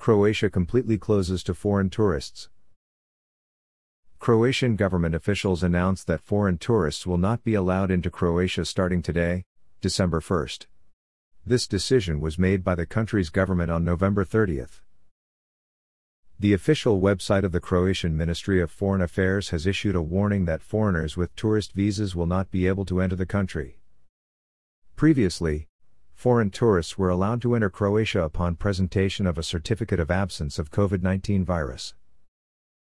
Croatia completely closes to foreign tourists. Croatian government officials announced that foreign tourists will not be allowed into Croatia starting today, December 1st. This decision was made by the country's government on November 30th. The official website of the Croatian Ministry of Foreign Affairs has issued a warning that foreigners with tourist visas will not be able to enter the country. Previously, foreign tourists were allowed to enter Croatia upon presentation of a certificate of absence of COVID 19 virus.